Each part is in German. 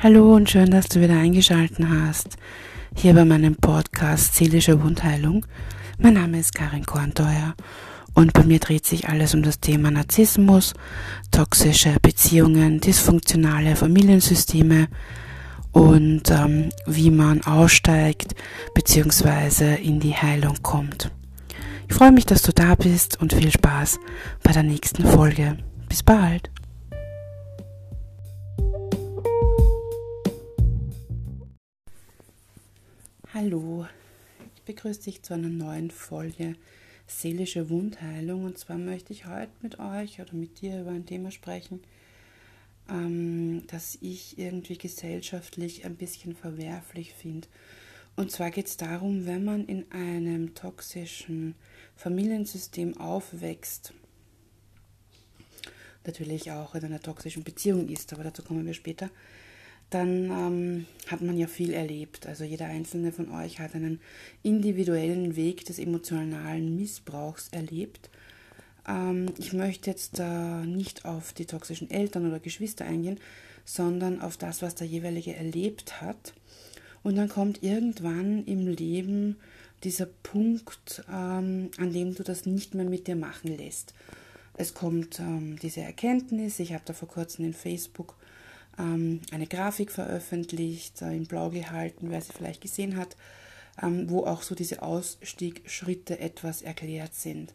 Hallo und schön, dass du wieder eingeschaltet hast. Hier bei meinem Podcast Seelische Wundheilung. Mein Name ist Karin Kornteuer und bei mir dreht sich alles um das Thema Narzissmus, toxische Beziehungen, dysfunktionale Familiensysteme und ähm, wie man aussteigt bzw. in die Heilung kommt. Ich freue mich, dass du da bist und viel Spaß bei der nächsten Folge. Bis bald. Hallo, ich begrüße dich zu einer neuen Folge Seelische Wundheilung. Und zwar möchte ich heute mit euch oder mit dir über ein Thema sprechen, ähm, das ich irgendwie gesellschaftlich ein bisschen verwerflich finde. Und zwar geht es darum, wenn man in einem toxischen Familiensystem aufwächst, natürlich auch in einer toxischen Beziehung ist, aber dazu kommen wir später, dann ähm, hat man ja viel erlebt. Also jeder einzelne von euch hat einen individuellen Weg des emotionalen Missbrauchs erlebt. Ähm, ich möchte jetzt äh, nicht auf die toxischen Eltern oder Geschwister eingehen, sondern auf das, was der jeweilige erlebt hat. Und dann kommt irgendwann im Leben dieser Punkt, ähm, an dem du das nicht mehr mit dir machen lässt. Es kommt ähm, diese Erkenntnis, ich habe da vor kurzem in Facebook ähm, eine Grafik veröffentlicht, äh, in blau gehalten, wer sie vielleicht gesehen hat, ähm, wo auch so diese Ausstiegschritte etwas erklärt sind.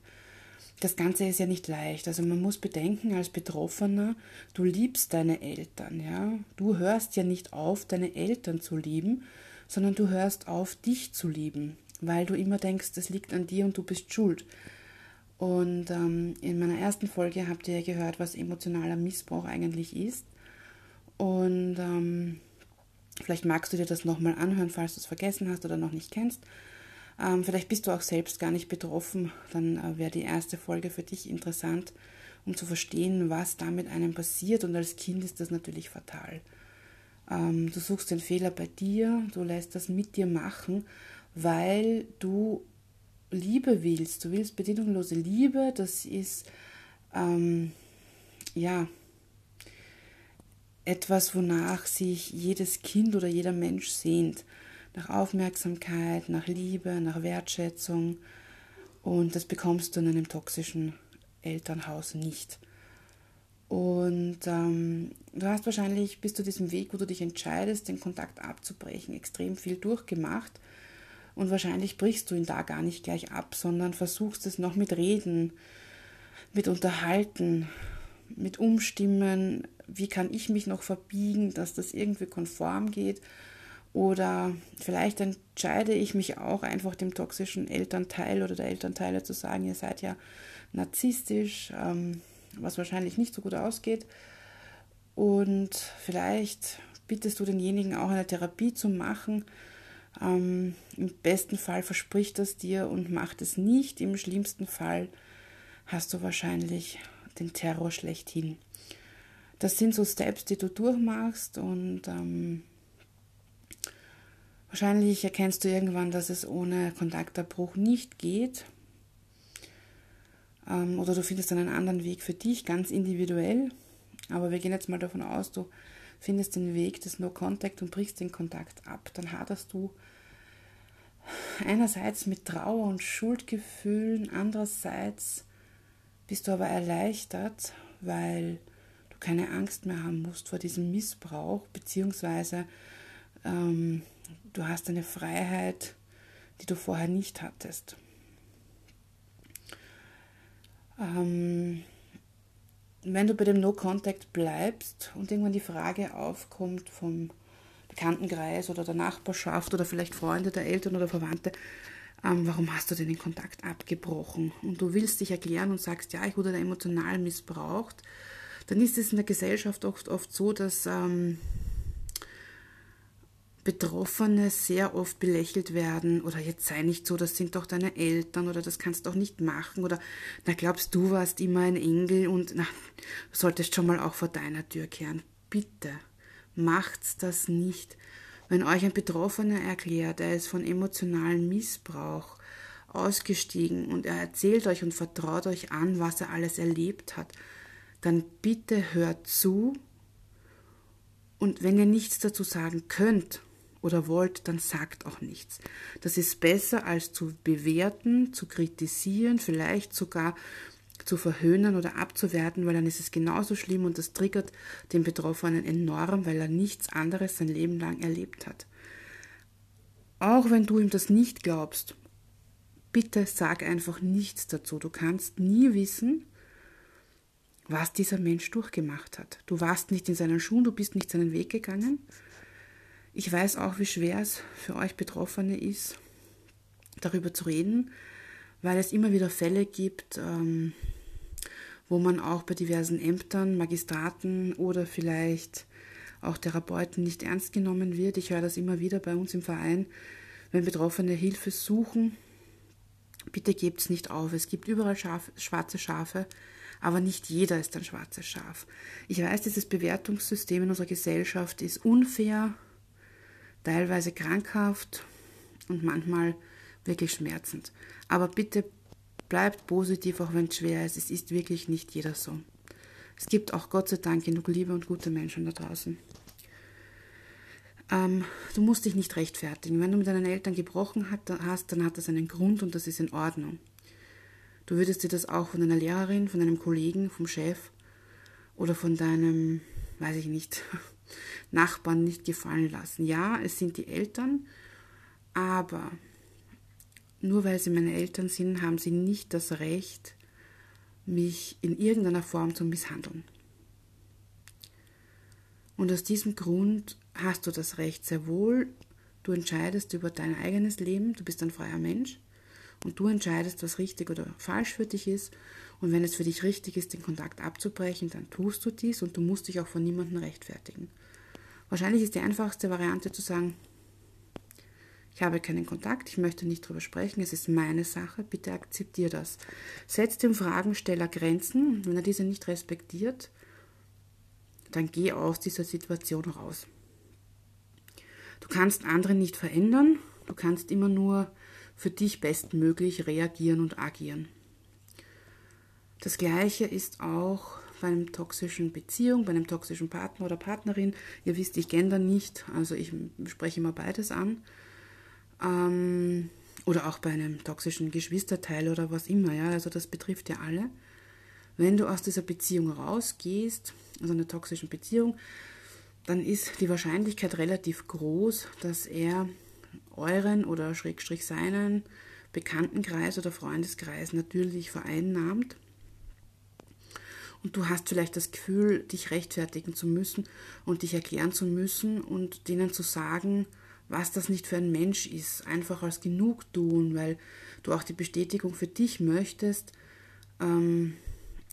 Das Ganze ist ja nicht leicht. Also man muss bedenken, als Betroffener, du liebst deine Eltern, ja. Du hörst ja nicht auf, deine Eltern zu lieben, sondern du hörst auf, dich zu lieben, weil du immer denkst, das liegt an dir und du bist schuld. Und ähm, in meiner ersten Folge habt ihr ja gehört, was emotionaler Missbrauch eigentlich ist. Und ähm, vielleicht magst du dir das nochmal anhören, falls du es vergessen hast oder noch nicht kennst. Ähm, vielleicht bist du auch selbst gar nicht betroffen. Dann äh, wäre die erste Folge für dich interessant, um zu verstehen, was da mit einem passiert. Und als Kind ist das natürlich fatal. Ähm, du suchst den Fehler bei dir, du lässt das mit dir machen, weil du Liebe willst. Du willst bedingungslose Liebe. Das ist, ähm, ja, etwas, wonach sich jedes Kind oder jeder Mensch sehnt. Nach Aufmerksamkeit, nach Liebe, nach Wertschätzung. Und das bekommst du in einem toxischen Elternhaus nicht. Und ähm, du hast wahrscheinlich bis zu diesem Weg, wo du dich entscheidest, den Kontakt abzubrechen, extrem viel durchgemacht. Und wahrscheinlich brichst du ihn da gar nicht gleich ab, sondern versuchst es noch mit Reden, mit Unterhalten, mit Umstimmen, wie kann ich mich noch verbiegen, dass das irgendwie konform geht. Oder vielleicht entscheide ich mich auch einfach dem toxischen Elternteil oder der Elternteile zu sagen, ihr seid ja narzisstisch, ähm, was wahrscheinlich nicht so gut ausgeht. Und vielleicht bittest du denjenigen auch eine Therapie zu machen. Ähm, Im besten Fall verspricht das dir und macht es nicht. Im schlimmsten Fall hast du wahrscheinlich den Terror schlechthin. Das sind so Steps, die du durchmachst und ähm, wahrscheinlich erkennst du irgendwann, dass es ohne Kontaktabbruch nicht geht. Ähm, oder du findest einen anderen Weg für dich, ganz individuell. Aber wir gehen jetzt mal davon aus, du findest den Weg des No Contact und brichst den Kontakt ab. Dann haderst du einerseits mit Trauer und Schuldgefühlen, andererseits bist du aber erleichtert, weil du keine Angst mehr haben musst vor diesem Missbrauch, beziehungsweise ähm, du hast eine Freiheit, die du vorher nicht hattest. Ähm, wenn du bei dem No-Contact bleibst und irgendwann die Frage aufkommt vom Bekanntenkreis oder der Nachbarschaft oder vielleicht Freunde der Eltern oder Verwandte, ähm, warum hast du denn den Kontakt abgebrochen? Und du willst dich erklären und sagst, ja, ich wurde da emotional missbraucht, dann ist es in der Gesellschaft oft, oft so, dass ähm, Betroffene sehr oft belächelt werden oder jetzt sei nicht so, das sind doch deine Eltern oder das kannst du doch nicht machen oder na glaubst du warst immer ein Engel und na, du solltest schon mal auch vor deiner Tür kehren. Bitte, macht's das nicht. Wenn euch ein Betroffener erklärt, er ist von emotionalem Missbrauch ausgestiegen und er erzählt euch und vertraut euch an, was er alles erlebt hat, dann bitte hört zu Und wenn ihr nichts dazu sagen könnt oder wollt, dann sagt auch nichts. Das ist besser als zu bewerten, zu kritisieren, vielleicht sogar zu verhöhnen oder abzuwerten, weil dann ist es genauso schlimm und das triggert den Betroffenen enorm, weil er nichts anderes sein Leben lang erlebt hat. Auch wenn du ihm das nicht glaubst, bitte sag einfach nichts dazu. Du kannst nie wissen, was dieser Mensch durchgemacht hat. Du warst nicht in seinen Schuhen, du bist nicht seinen Weg gegangen. Ich weiß auch, wie schwer es für euch Betroffene ist, darüber zu reden, weil es immer wieder Fälle gibt, ähm, wo man auch bei diversen Ämtern, Magistraten oder vielleicht auch Therapeuten nicht ernst genommen wird. Ich höre das immer wieder bei uns im Verein, wenn Betroffene Hilfe suchen. Bitte gebt es nicht auf. Es gibt überall Schaf, schwarze Schafe, aber nicht jeder ist ein schwarzes Schaf. Ich weiß, dieses Bewertungssystem in unserer Gesellschaft ist unfair, teilweise krankhaft und manchmal wirklich schmerzend. Aber bitte bleibt positiv, auch wenn es schwer ist. Es ist wirklich nicht jeder so. Es gibt auch Gott sei Dank genug Liebe und gute Menschen da draußen. Ähm, du musst dich nicht rechtfertigen. Wenn du mit deinen Eltern gebrochen hast, dann hat das einen Grund und das ist in Ordnung. Du würdest dir das auch von einer Lehrerin, von einem Kollegen, vom Chef oder von deinem, weiß ich nicht, Nachbarn nicht gefallen lassen. Ja, es sind die Eltern, aber nur weil sie meine Eltern sind, haben sie nicht das Recht, mich in irgendeiner Form zu misshandeln. Und aus diesem Grund hast du das Recht sehr wohl. Du entscheidest über dein eigenes Leben, du bist ein freier Mensch und du entscheidest, was richtig oder falsch für dich ist. Und wenn es für dich richtig ist, den Kontakt abzubrechen, dann tust du dies und du musst dich auch von niemandem rechtfertigen. Wahrscheinlich ist die einfachste Variante zu sagen, ich habe keinen Kontakt, ich möchte nicht darüber sprechen, es ist meine Sache, bitte akzeptiere das. Setz dem Fragensteller Grenzen, wenn er diese nicht respektiert, dann geh aus dieser Situation raus. Du kannst andere nicht verändern, du kannst immer nur für dich bestmöglich reagieren und agieren. Das gleiche ist auch bei einer toxischen Beziehung, bei einem toxischen Partner oder Partnerin. Ihr wisst, ich gender nicht, also ich spreche immer beides an. Ähm, oder auch bei einem toxischen Geschwisterteil oder was immer, ja, also das betrifft ja alle. Wenn du aus dieser Beziehung rausgehst, also einer toxischen Beziehung, dann ist die Wahrscheinlichkeit relativ groß, dass er euren oder Schrägstrich seinen Bekanntenkreis oder Freundeskreis natürlich vereinnahmt. Und du hast vielleicht das Gefühl, dich rechtfertigen zu müssen und dich erklären zu müssen und denen zu sagen, was das nicht für ein Mensch ist, einfach als Genugtuung, weil du auch die Bestätigung für dich möchtest, ähm,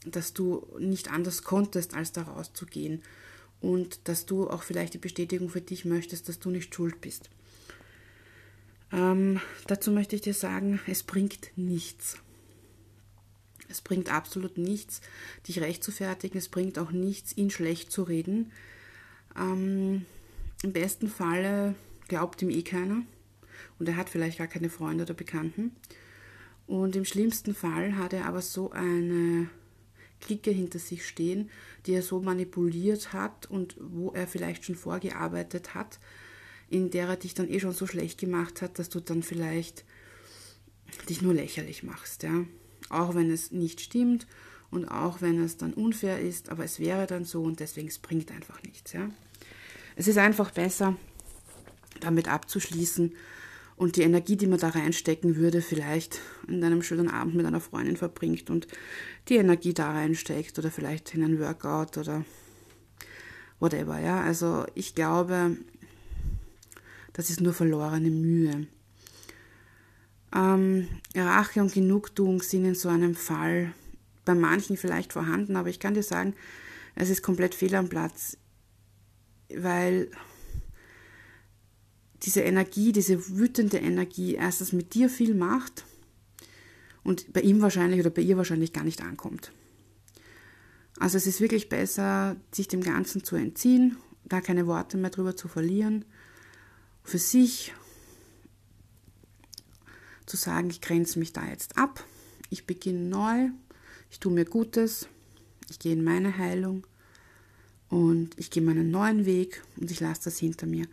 dass du nicht anders konntest, als da rauszugehen und dass du auch vielleicht die Bestätigung für dich möchtest, dass du nicht schuld bist. Ähm, dazu möchte ich dir sagen, es bringt nichts. Es bringt absolut nichts, dich recht zu fertigen. Es bringt auch nichts, ihn schlecht zu reden. Ähm, Im besten Falle glaubt ihm eh keiner und er hat vielleicht gar keine Freunde oder Bekannten. Und im schlimmsten Fall hat er aber so eine Clique hinter sich stehen, die er so manipuliert hat und wo er vielleicht schon vorgearbeitet hat, in der er dich dann eh schon so schlecht gemacht hat, dass du dann vielleicht dich nur lächerlich machst, ja. Auch wenn es nicht stimmt und auch wenn es dann unfair ist, aber es wäre dann so und deswegen es bringt einfach nichts, ja. Es ist einfach besser, damit abzuschließen und die Energie, die man da reinstecken würde, vielleicht in einem schönen Abend mit einer Freundin verbringt und die Energie da reinsteckt oder vielleicht in ein Workout oder whatever, ja. Also ich glaube, das ist nur verlorene Mühe. Ähm, Rache und Genugtuung sind in so einem Fall bei manchen vielleicht vorhanden, aber ich kann dir sagen, es ist komplett fehl am Platz, weil diese Energie, diese wütende Energie erstens mit dir viel macht und bei ihm wahrscheinlich oder bei ihr wahrscheinlich gar nicht ankommt. Also es ist wirklich besser, sich dem Ganzen zu entziehen, gar keine Worte mehr drüber zu verlieren für sich zu sagen, ich grenze mich da jetzt ab, ich beginne neu, ich tue mir Gutes, ich gehe in meine Heilung und ich gehe meinen neuen Weg und ich lasse das hinter mir.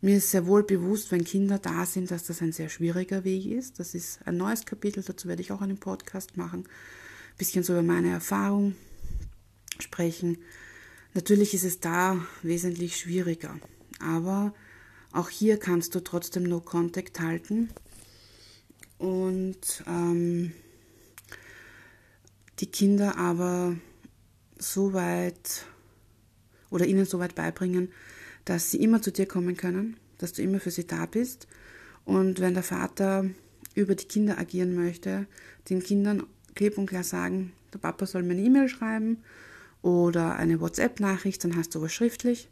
Mir ist sehr wohl bewusst, wenn Kinder da sind, dass das ein sehr schwieriger Weg ist. Das ist ein neues Kapitel, dazu werde ich auch einen Podcast machen. Ein bisschen so über meine Erfahrung sprechen. Natürlich ist es da wesentlich schwieriger, aber auch hier kannst du trotzdem No Contact halten und ähm, die Kinder aber so weit oder ihnen so weit beibringen, dass sie immer zu dir kommen können, dass du immer für sie da bist. Und wenn der Vater über die Kinder agieren möchte, den Kindern klipp und klar sagen, der Papa soll mir eine E-Mail schreiben oder eine WhatsApp-Nachricht, dann hast du was schriftlich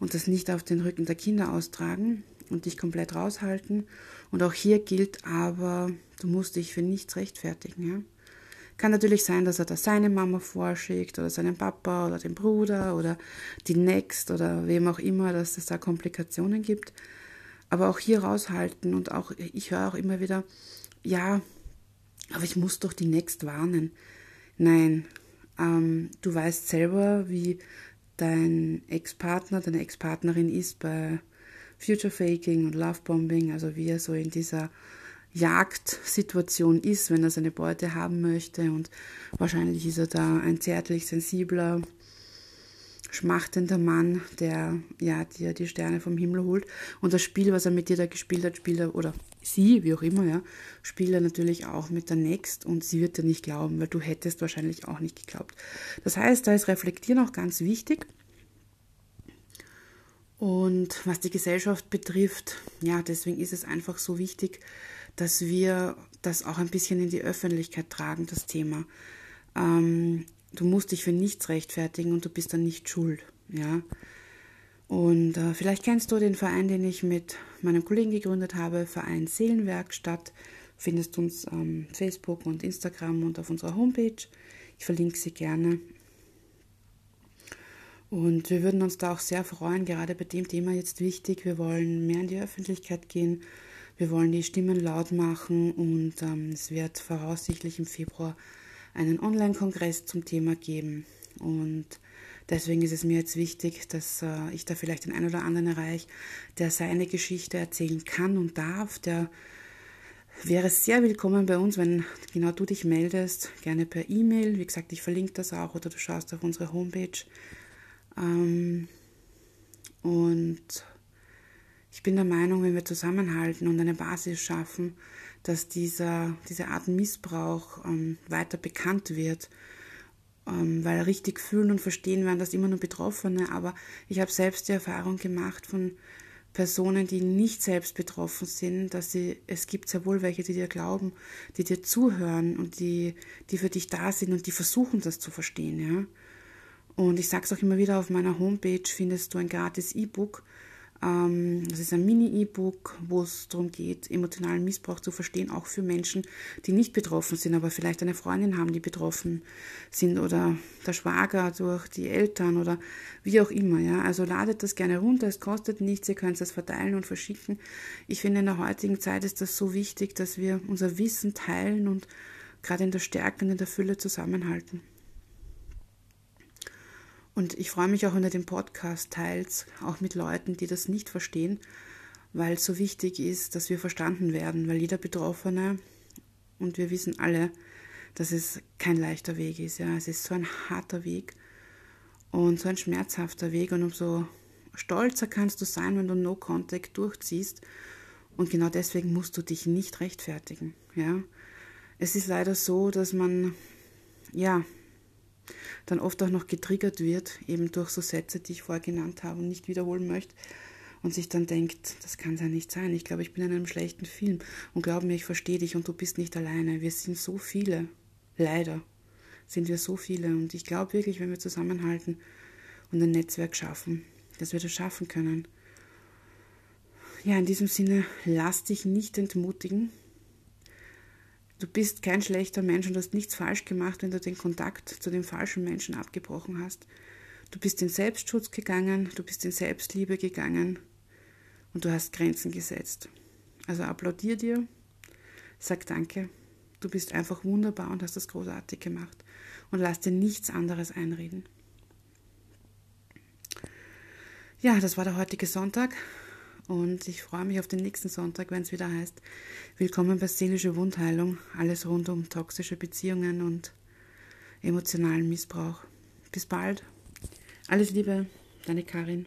und das nicht auf den Rücken der Kinder austragen und dich komplett raushalten. Und auch hier gilt aber, du musst dich für nichts rechtfertigen. Ja? Kann natürlich sein, dass er da seine Mama vorschickt oder seinen Papa oder den Bruder oder die Next oder wem auch immer, dass es da Komplikationen gibt. Aber auch hier raushalten und auch, ich höre auch immer wieder, ja, aber ich muss doch die Next warnen. Nein, ähm, du weißt selber, wie dein Ex-Partner, deine Ex-Partnerin ist bei Future Faking und Love Bombing, also wie er so in dieser Jagdsituation ist, wenn er seine Beute haben möchte. Und wahrscheinlich ist er da ein zärtlich sensibler, schmachtender Mann, der ja dir die Sterne vom Himmel holt. Und das Spiel, was er mit dir da gespielt hat, spielt er, oder sie, wie auch immer, ja, spielt er natürlich auch mit der Next und sie wird dir nicht glauben, weil du hättest wahrscheinlich auch nicht geglaubt. Das heißt, da ist Reflektieren auch ganz wichtig. Und was die Gesellschaft betrifft, ja, deswegen ist es einfach so wichtig, dass wir das auch ein bisschen in die Öffentlichkeit tragen, das Thema. Ähm, du musst dich für nichts rechtfertigen und du bist dann nicht schuld, ja. Und äh, vielleicht kennst du den Verein, den ich mit meinem Kollegen gegründet habe, Verein Seelenwerkstatt. Findest uns ähm, Facebook und Instagram und auf unserer Homepage. Ich verlinke sie gerne. Und wir würden uns da auch sehr freuen, gerade bei dem Thema jetzt wichtig. Wir wollen mehr in die Öffentlichkeit gehen wir wollen die Stimmen laut machen und ähm, es wird voraussichtlich im Februar einen Online-Kongress zum Thema geben. Und deswegen ist es mir jetzt wichtig, dass äh, ich da vielleicht den einen oder anderen erreiche, der seine Geschichte erzählen kann und darf, der wäre sehr willkommen bei uns, wenn genau du dich meldest, gerne per E-Mail. Wie gesagt, ich verlinke das auch oder du schaust auf unsere Homepage. Ähm, und ich bin der Meinung, wenn wir zusammenhalten und eine Basis schaffen, dass dieser, diese Art Missbrauch ähm, weiter bekannt wird, ähm, weil richtig fühlen und verstehen werden das immer nur Betroffene. Aber ich habe selbst die Erfahrung gemacht von Personen, die nicht selbst betroffen sind, dass sie, es gibt sehr wohl welche, die dir glauben, die dir zuhören und die, die für dich da sind und die versuchen, das zu verstehen, ja. Und ich sage es auch immer wieder, auf meiner Homepage findest du ein gratis E-Book, ähm, das ist ein Mini-E-Book, wo es darum geht, emotionalen Missbrauch zu verstehen, auch für Menschen, die nicht betroffen sind, aber vielleicht eine Freundin haben, die betroffen sind oder der Schwager durch die Eltern oder wie auch immer. Ja? Also ladet das gerne runter, es kostet nichts, ihr könnt es verteilen und verschicken. Ich finde, in der heutigen Zeit ist das so wichtig, dass wir unser Wissen teilen und gerade in der Stärke und in der Fülle zusammenhalten. Und ich freue mich auch, wenn du den Podcast teilst, auch mit Leuten, die das nicht verstehen, weil es so wichtig ist, dass wir verstanden werden, weil jeder Betroffene und wir wissen alle, dass es kein leichter Weg ist. Ja, es ist so ein harter Weg und so ein schmerzhafter Weg und umso stolzer kannst du sein, wenn du No Contact durchziehst. Und genau deswegen musst du dich nicht rechtfertigen. Ja, es ist leider so, dass man ja dann oft auch noch getriggert wird, eben durch so Sätze, die ich vorher genannt habe und nicht wiederholen möchte und sich dann denkt, das kann ja nicht sein. Ich glaube, ich bin in einem schlechten Film und glaub mir, ich verstehe dich und du bist nicht alleine. Wir sind so viele, leider sind wir so viele und ich glaube wirklich, wenn wir zusammenhalten und ein Netzwerk schaffen, dass wir das schaffen können. Ja, in diesem Sinne, lass dich nicht entmutigen. Du bist kein schlechter Mensch und hast nichts falsch gemacht, wenn du den Kontakt zu den falschen Menschen abgebrochen hast. Du bist in Selbstschutz gegangen, du bist in Selbstliebe gegangen und du hast Grenzen gesetzt. Also applaudier dir, sag Danke. Du bist einfach wunderbar und hast das großartig gemacht und lass dir nichts anderes einreden. Ja, das war der heutige Sonntag und ich freue mich auf den nächsten Sonntag, wenn es wieder heißt, willkommen bei seelische Wundheilung, alles rund um toxische Beziehungen und emotionalen Missbrauch. Bis bald. Alles Liebe, deine Karin.